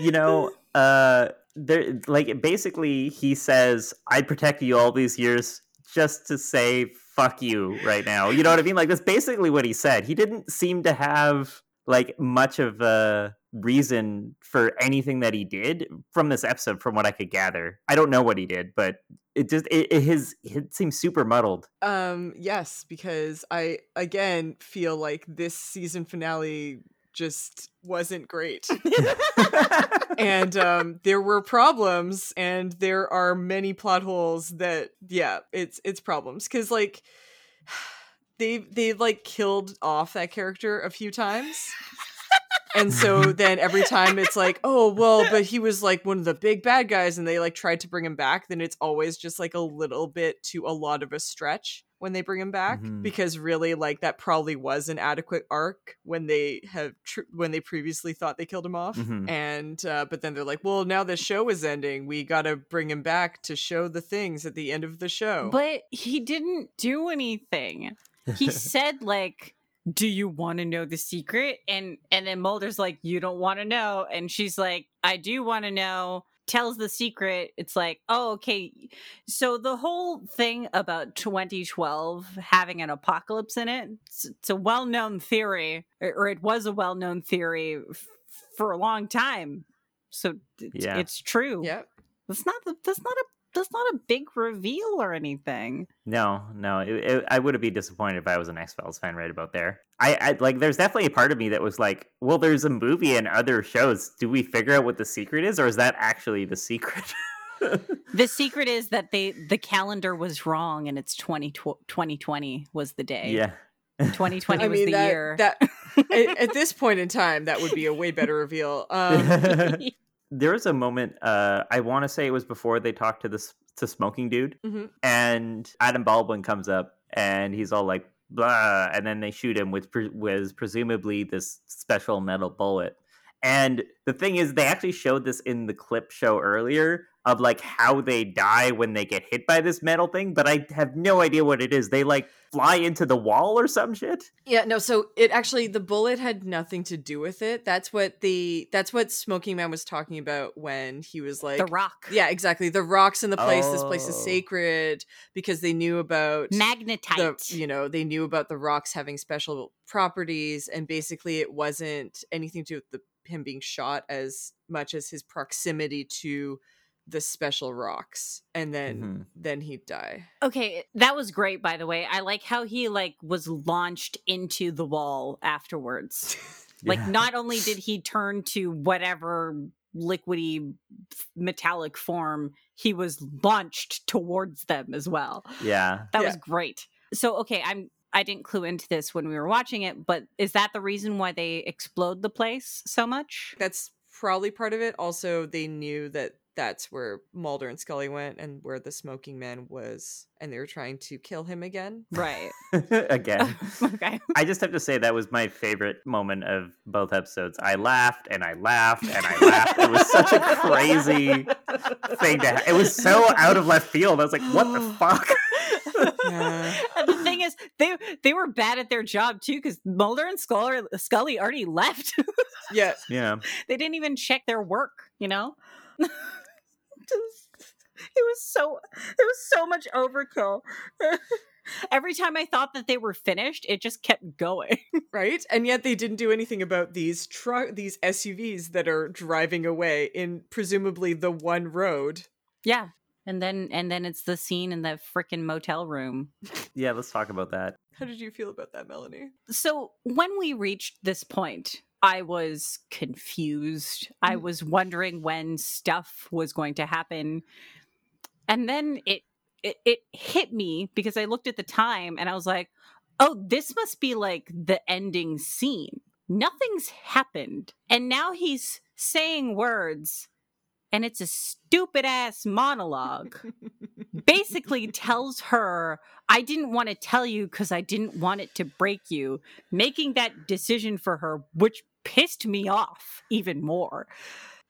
you know, uh there like basically he says, I protected you all these years just to say fuck you right now. You know what I mean? Like that's basically what he said. He didn't seem to have like much of a reason for anything that he did from this episode from what I could gather. I don't know what he did, but it just it, it his it seems super muddled. Um, yes, because I again feel like this season finale just wasn't great. and um there were problems and there are many plot holes that yeah, it's it's problems cuz like they they like killed off that character a few times. And so then every time it's like, oh, well, but he was like one of the big bad guys and they like tried to bring him back, then it's always just like a little bit to a lot of a stretch when they bring him back Mhm. because really like that probably was an adequate arc when they have tr- when they previously thought they killed him off Mhm. and uh, but then they're like well now the show is ending we got to bring him back to show the things at the end of the show but he didn't do anything. He said like do you want to know the secret and and then mulder's like you don't want to know and she's like i do want to know tells the secret it's like oh okay. So the whole thing about 2012 having an apocalypse in it it's, it's a well-known theory or, or it was a well-known theory f- for a long time. So it's, Yeah. it's true. Yeah that's not the, that's not a that's not a big reveal or anything No, no, it, it, I would have been disappointed if I was an X Files fan right about there. I, I like. There's definitely a part of me that was like, "Well, there's a movie and other shows. Do we figure out what the secret is, or is that actually the secret?" The secret is that they the calendar was wrong and it's 20, 2020 was the day. yeah, 2020 i was mean the that, year. that at, at this point in time that would be a way better reveal um there was a moment. Uh, I want to say it was before they talked to this to smoking dude, mhm. and Adam Baldwin comes up and he's all like, "Blah," and then they shoot him with pre- was presumably this special metal bullet. And the thing is, they actually showed this in the clip show earlier of like how they die when they get hit by this metal thing, but I have no idea what it is. They like fly into the wall or some shit. Yeah, no, so it actually the bullet had nothing to do with it. That's what the that's what Smoking Man was talking about when he was like the rock. Yeah, exactly. The rocks in the place, this place is Oh. sacred because they knew about the Magnetite. you know, they knew about the rocks having special properties and basically it wasn't anything to do with the him being shot as much as his proximity to the special rocks and then Mhm. then he'd die. okay, that was great by the way. I like how he like was launched into the wall afterwards. Like not only did he turn to whatever liquidy metallic form, he was launched towards them as well. Yeah. That Yeah. was great. So okay, I'm I didn't clue into this when we were watching it, but is that the reason why they explode the place so much? That's probably part of it. Also, they knew that that's where Mulder and Scully went and where the smoking man was, and they were trying to kill him again. Right. Again. okay. I just have to say that was my favorite moment of both episodes. I laughed and I laughed and I laughed. It was such a crazy thing to ha- It was so out of left field. I was like, what the fuck? Yeah. And the thing is, they they were bad at their job too, because Mulder and Scully, Scully already left. Yeah. Yeah. they didn't even check their work. You know. Just- it was so it was so much overkill. Every time I thought that they were finished, it just kept going. right and yet they didn't do anything about these truck these suvs that are driving away in presumably the one road Yeah. And then and then it's the scene in the freaking motel room. Yeah, let's talk about that. how did you feel about that melanie So when we reached this point, I was confused. I Mm. was wondering when stuff was going to happen. And then it it, it hit me because I looked at the time and I was like, oh, this must be like the ending scene. Nothing's happened. And now he's saying words and it's a stupid ass monologue. Basically tells her, I didn't want to tell you because I didn't want it to break you, making that decision for her, which pissed me off even more.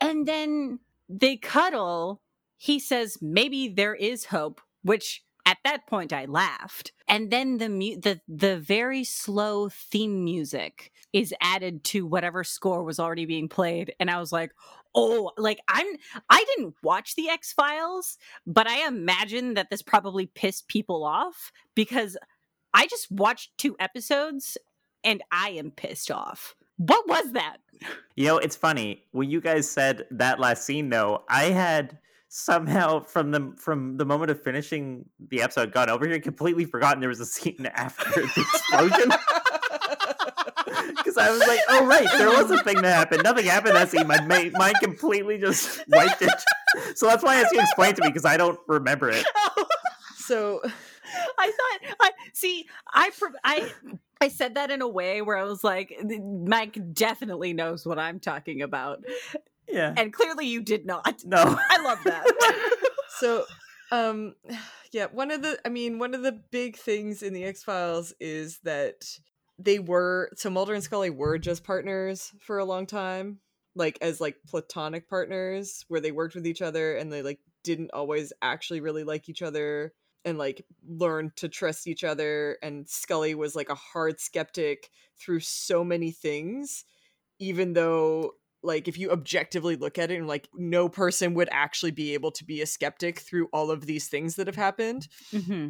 And then they cuddle. He says, maybe there is hope, which at that point I laughed. And then the mu- the the very slow theme music is added to whatever score was already being played and I was like, "Oh, like I'm I didn't watch the X-Files, but I imagine that this probably pissed people off because I just watched two episodes and I am pissed off. What was that? You know, it's funny when you guys said that last scene. Though I had somehow from the from the moment of finishing the episode gone over here completely forgotten there was a scene after the explosion because I was like, oh right, there was a thing that happened. Nothing happened that scene. My ma- mind completely just wiped it. So that's why I asked you to explain to me because I don't remember it. so I thought I see I I I said that in a way where I was like Mike definitely knows what I'm talking about Yeah. and clearly you did not. No. I love that. so um yeah one of the i mean one of the big things in the x-files is that they were so mulder and scully were just partners for a long time like as like platonic partners where they worked with each other and they like didn't always actually really like each other and like learned to trust each other. And scully was like a hard skeptic through so many things even though like if you objectively look at it and like no person would actually be able to be a skeptic through all of these things that have happened. Hmm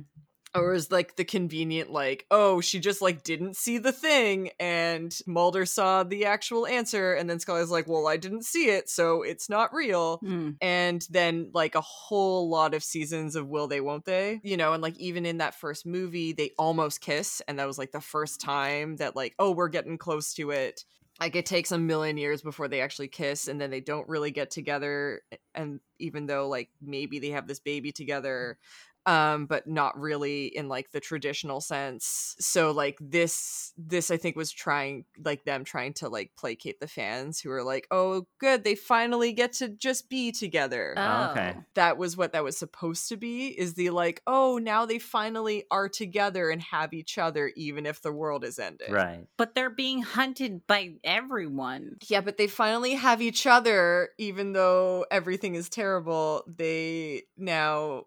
or is like the convenient like oh she just like didn't see the thing and mulder saw the actual answer and then scully's like well i didn't see it so it's not real Mm. and then like a whole lot of seasons of will they won't they you know and like even in that first movie they almost kiss and that was like the first time that like oh we're getting close to it like it takes a million years before they actually kiss and then they don't really get together and even though like maybe they have this baby together um but not really in like the traditional sense so like this this i think was trying like them trying to like placate the fans who are like oh good they finally get to just be together Oh, okay. that was what that was supposed to be is the like oh now they finally are together and have each other even if the world is ending Right. But they're being hunted by everyone. yeah but they finally have each other even though everything is terrible they now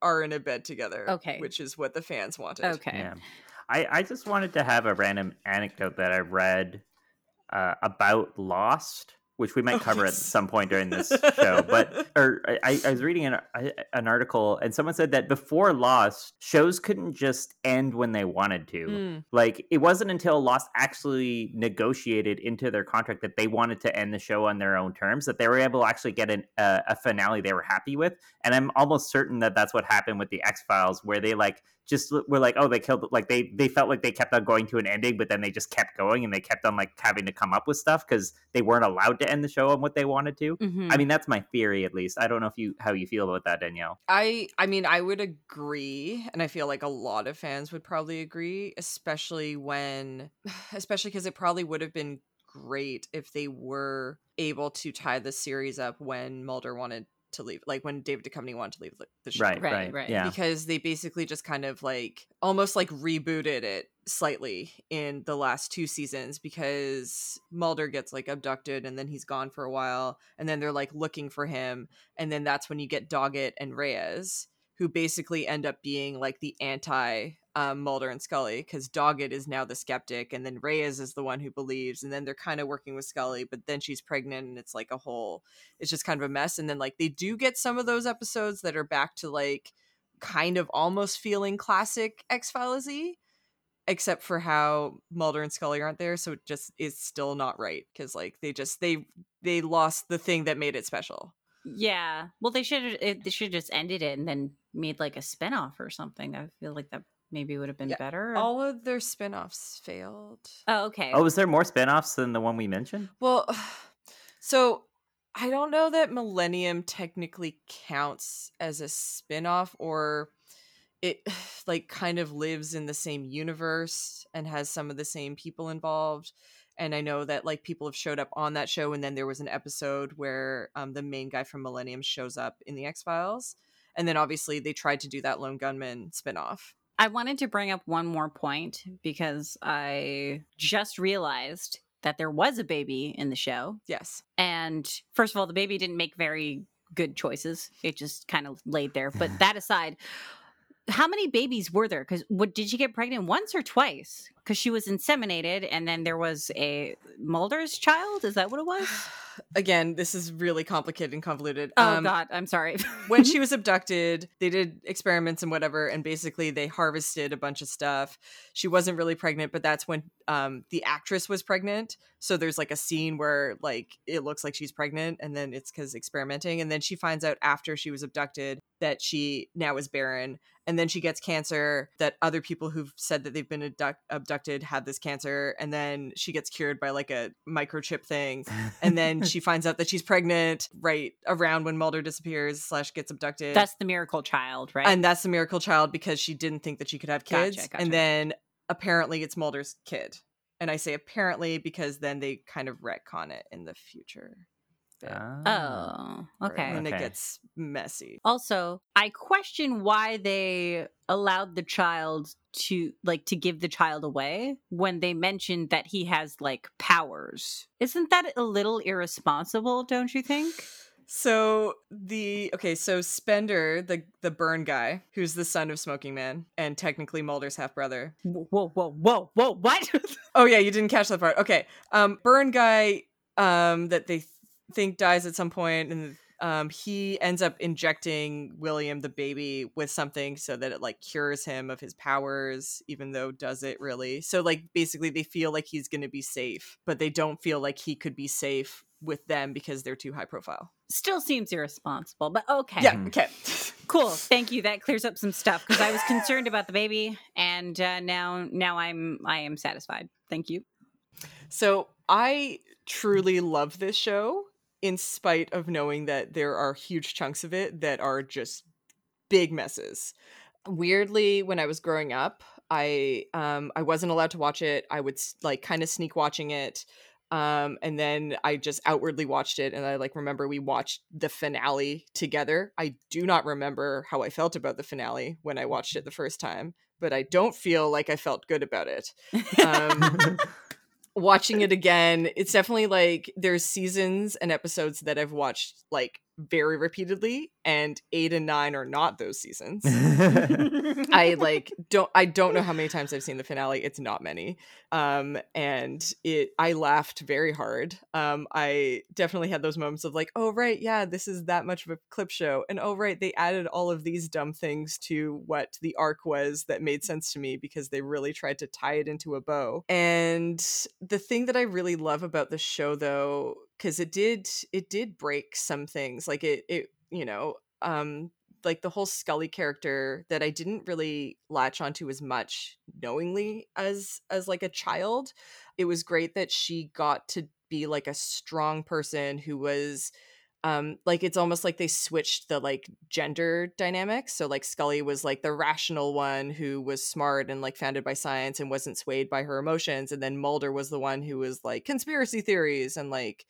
are in a bed together Okay. which is what the fans wanted Okay. Yeah. I, I just wanted to have a random anecdote that I read uh, about Lost, which we might Oh, cover yes. at some point during this show. But or I, I was reading an, an article, and someone said that before Lost, shows couldn't just end when they wanted to. Mm. Like it wasn't until Lost actually negotiated into their contract that they wanted to end the show on their own terms that they were able to actually get an, uh, a finale they were happy with. And I'm almost certain that that's what happened with the X Files, where they like just were like, oh, they killed like they they felt like they kept on going to an ending, but then they just kept going and they kept on like having to come up with stuff because they weren't allowed to end the show on what they wanted to. Mhm. I mean, that's my theory at least. I don't know if you how you feel about that, Danielle. I I mean I would agree and I feel like a lot of fans would probably agree especially when especially cuz it probably would have been great if they were able to tie the series up when Mulder wanted to leave like when David Duchovny wanted to leave the, the show Right, Right, right, right. Yeah. because they basically just kind of like almost like rebooted it slightly in the last two seasons because Mulder gets like abducted and then he's gone for a while and then they're like looking for him and then that's when you get Doggett and Reyes who basically end up being like the anti um, Mulder and Scully because Doggett is now the skeptic and then Reyes is the one who believes and then they're kind of working with Scully but then she's pregnant and it's like a whole it's just kind of a mess and then like they do get some of those episodes that are back to like kind of almost feeling classic X-Files except for how Mulder and Scully aren't there so it just is still not right cuz like they just they they lost the thing that made it special. Yeah. Well, they should they should just ended it and then made like a spinoff or something. I feel like that maybe would have been Yeah, better. All of their spin-offs failed. oh, okay. Oh, is there more spin-offs than the one we mentioned? Well, so I don't know that Millennium technically counts as a spin-off or it like kind of lives in the same universe and has some of the same people involved. And I know that like people have showed up on that show and then there was an episode where um the main guy from Millennium shows up in the X-Files. And then obviously they tried to do that Lone Gunman spin-off. I wanted to bring up one more point because I just realized that there was a baby in the show. Yes. And first of all, the baby didn't make very good choices. It just kind of laid there. But that aside, how many babies were there? Because what did she get pregnant once or twice? Because she was inseminated, and then there was a Mulder's child. Is that what it was? Again, this is really complicated and convoluted. Oh Um, God, I'm sorry. when she was abducted, they did experiments and whatever, and basically they harvested a bunch of stuff. She wasn't really pregnant, but that's when um, the actress was pregnant. So there's like a scene where like it looks like she's pregnant, and then it's because experimenting, and then she finds out after she was abducted that she now is barren, and then she gets cancer. That other people who've said that they've been abduct- abducted had this cancer, and then she gets cured by like a microchip thing and then she finds out that she's pregnant right around when Mulder disappears slash gets abducted. That's the miracle child, right? and that's the miracle child because she didn't think that she could have kids. gotcha. And then apparently it's Mulder's kid. And I say apparently because then they kind of retcon it in the future. Oh, okay. And it gets messy. Also, I question why they allowed the child to like to give the child away when they mentioned that he has like powers. Isn't that a little irresponsible, don't you think? So the okay, so Spender, the the burn guy, who's the son of Smoking Man and technically Mulder's half brother, Whoa, whoa, whoa, whoa, what? Oh yeah, you didn't catch that part. Okay. Um Burn guy um that they th- think dies at some point and um he ends up injecting William the baby with something so that it like cures him of his powers even though does it really. So like basically they feel like he's going to be safe, but they don't feel like he could be safe with them because they're too high profile. Still seems irresponsible, but okay. Yeah, Mhm. okay. Cool. Thank you. That clears up some stuff because I was concerned about the baby and uh, now now I'm I am satisfied. Thank you. So I truly love this show in spite of knowing that there are huge chunks of it that are just big messes. Weirdly, when I was growing up, I um I wasn't allowed to watch it. I would like kind of sneak watching it. Um and then I just outwardly watched it and I like remember we watched the finale together. I do not remember how I felt about the finale when I watched it the first time, but I don't feel like I felt good about it um, watching it again. It's definitely like there's seasons and episodes that i've watched like very repeatedly and eight and nine are not those seasons. I like don't i don't know how many times i've seen the finale. It's not many. Um and it i laughed very hard. Um i definitely had those moments of like oh right yeah this is that much of a clip show and oh right they added all of these dumb things to what the arc was that made sense to me because they really tried to tie it into a bow. And the thing that i really love about the show though because it did it did break some things like it it you know um like the whole Scully character that I didn't really latch onto as much knowingly as as like a child. It was great that she got to be like a strong person who was um like it's almost like they switched the like gender dynamics. So like scully was like the rational one who was smart and like founded by science and wasn't swayed by her emotions. And then mulder was the one who was like conspiracy theories and like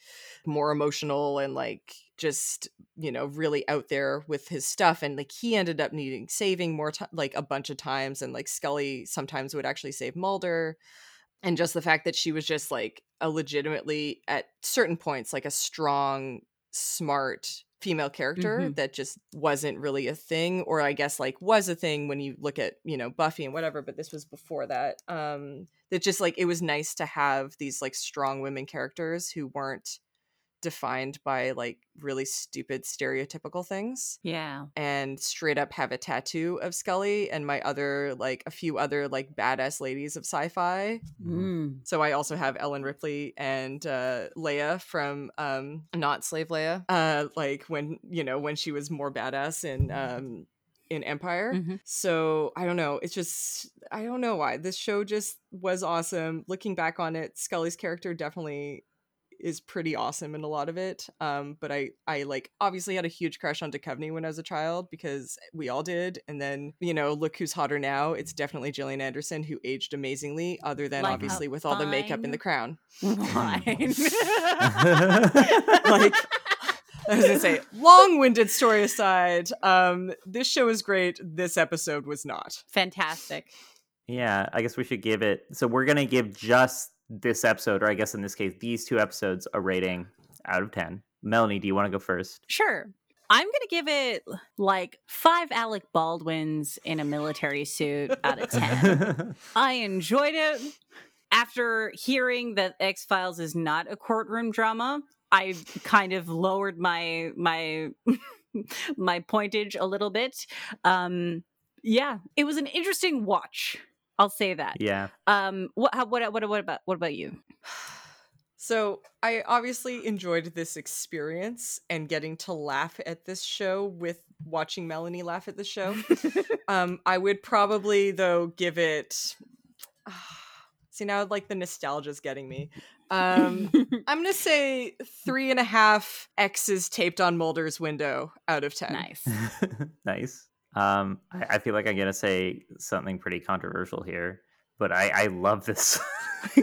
more emotional and like just you know really out there with his stuff. And like he ended up needing saving more like a bunch of times. And like scully sometimes would actually save mulder. And just the fact that she was just like a legitimately at certain points like a strong smart female character Mhm. that just wasn't really a thing or i guess like was a thing when you look at you know buffy and whatever but this was before that um that just like it was nice to have these like strong women characters who weren't defined by like really stupid stereotypical things Yeah. and straight up have a tattoo of Scully and my other like a few other like badass ladies of sci-fi. Mm. So I also have Ellen Ripley and uh Leia from um not Slave Leia. Uh like when you know when she was more badass in um in Empire. Mhm. So I don't know. It's just I don't know why. This show just was awesome. Looking back on it, Scully's character definitely is pretty awesome in a lot of it. Um, but I I like obviously had a huge crush on Duchovny when I was a child because we all did. And then, you know, look who's hotter now. It's definitely Gillian Anderson who aged amazingly, other than Like obviously with all the makeup in the Crown. Wine. Like I was gonna say, long-winded story aside, um, this show is great. This episode was not. Fantastic. Yeah, I guess we should give it. So we're gonna give just this episode, or I guess in this case, these two episodes, a rating out of ten. Melanie, do you want to go first? Sure. I'm going to give it like five Alec Baldwins in a military suit out of 10. I enjoyed it. After hearing that X Files is not a courtroom drama, I kind of lowered my my my pointage a little bit. Um, yeah, it was an interesting watch. I'll say that. yeah. Um, what how, what what what about what about you? So I obviously enjoyed this experience and getting to laugh at this show with watching Melanie laugh at the show. um, I would probably though give it. see now, like the nostalgia's getting me. Um, I'm gonna say three and a half X's taped on Mulder's window out of ten. nice. nice. Um, I, I feel like I'm gonna say something pretty controversial here, but I, I love this.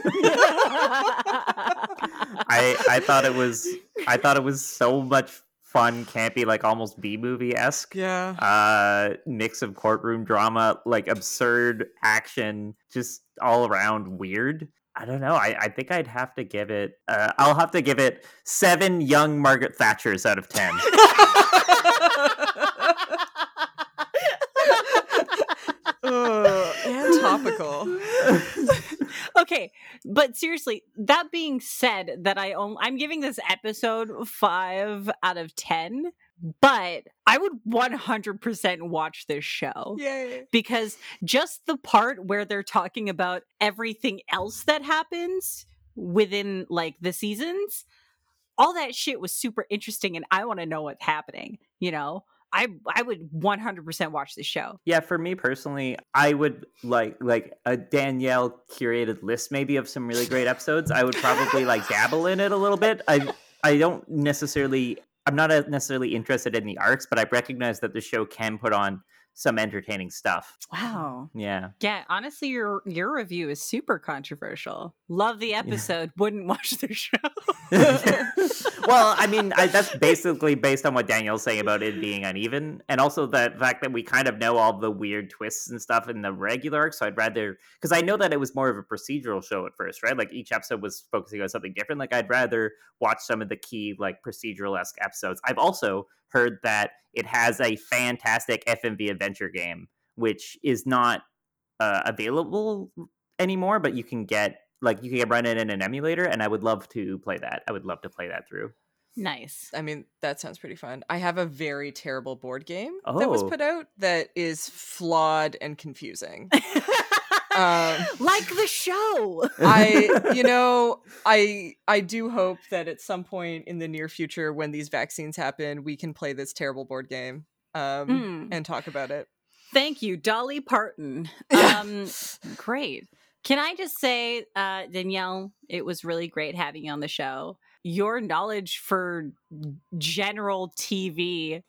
I I thought it was I thought it was so much fun, campy, like almost B movie esque. Yeah. Uh, mix of courtroom drama, like absurd action, just all around weird. I don't know. I, I think I'd have to give it. Uh, I'll have to give it seven young Margaret Thatchers out of ten. And topical. okay, but seriously, that being said, that I own, I'm giving this episode five out of ten. But I would 100% watch this show Yay. because just the part where they're talking about everything else that happens within like the seasons, all that shit was super interesting, and I want to know what's happening. You know, I I would 100% watch this show. Yeah, for me personally, I would like like a Danielle curated list maybe of some really great episodes. I would probably like dabble in it a little bit. I I don't necessarily I'm not necessarily interested in the arcs, but I recognize that the show can put on some entertaining stuff. Wow. Yeah. Yeah, honestly, your your review is super controversial. Love the episode, wouldn't watch the show. well, I mean, I, that's basically based on what Danielle's saying about it being uneven, and also the fact that we kind of know all the weird twists and stuff in the regular arc. So I'd rather, because I know that it was more of a procedural show at first, right? Like each episode was focusing on something different. Like I'd rather watch some of the key like procedural esque episodes. I've also heard that it has a fantastic FMV adventure game, which is not uh, available anymore, but you can get like you can get run it in an emulator, and I would love to play that. I would love to play that through. nice. I mean, that sounds pretty fun. I have a very terrible board game that was Oh. put out that is flawed and confusing. Um, like the show. I, you know, I I do hope that at some point in the near future, when these vaccines happen, we can play this terrible board game um, Mm. and talk about it. Thank you, Dolly Parton. Um, great. Can I just say, uh, Danielle, it was really great having you on the show. Your knowledge for general TV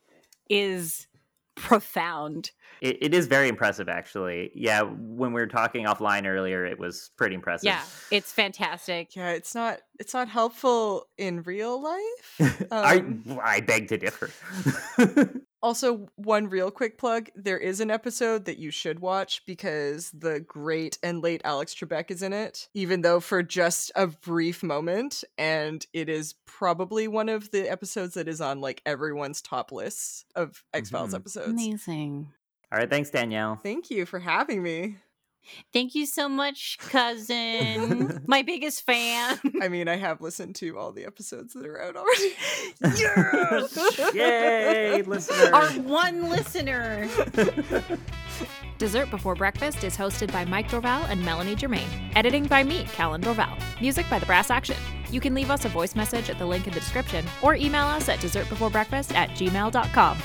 is profound. It, it is very impressive, actually. Yeah, when we were talking offline earlier, it was pretty impressive. Yeah, it's fantastic. Yeah, it's not it's not helpful in real life. I Um, I beg to differ. Also, one real quick plug: there is an episode that you should watch because the great and late Alex Trebek is in it, even though for just a brief moment, and it is probably one of the episodes that is on like everyone's top lists of X Files Mhm. episodes. Amazing. All right, thanks, Danielle. Thank you for having me. Thank you so much, cousin. My biggest fan. I mean, I have listened to all the episodes that are out already. yes! Yay, listener. Our one listener. Dessert Before Breakfast is hosted by Mike Dorval and Melanie Germain. Editing by me, Callan Dorval. Music by The Brass Action. You can leave us a voice message at the link in the description or email us at dessertbeforebreakfast at gmail.com.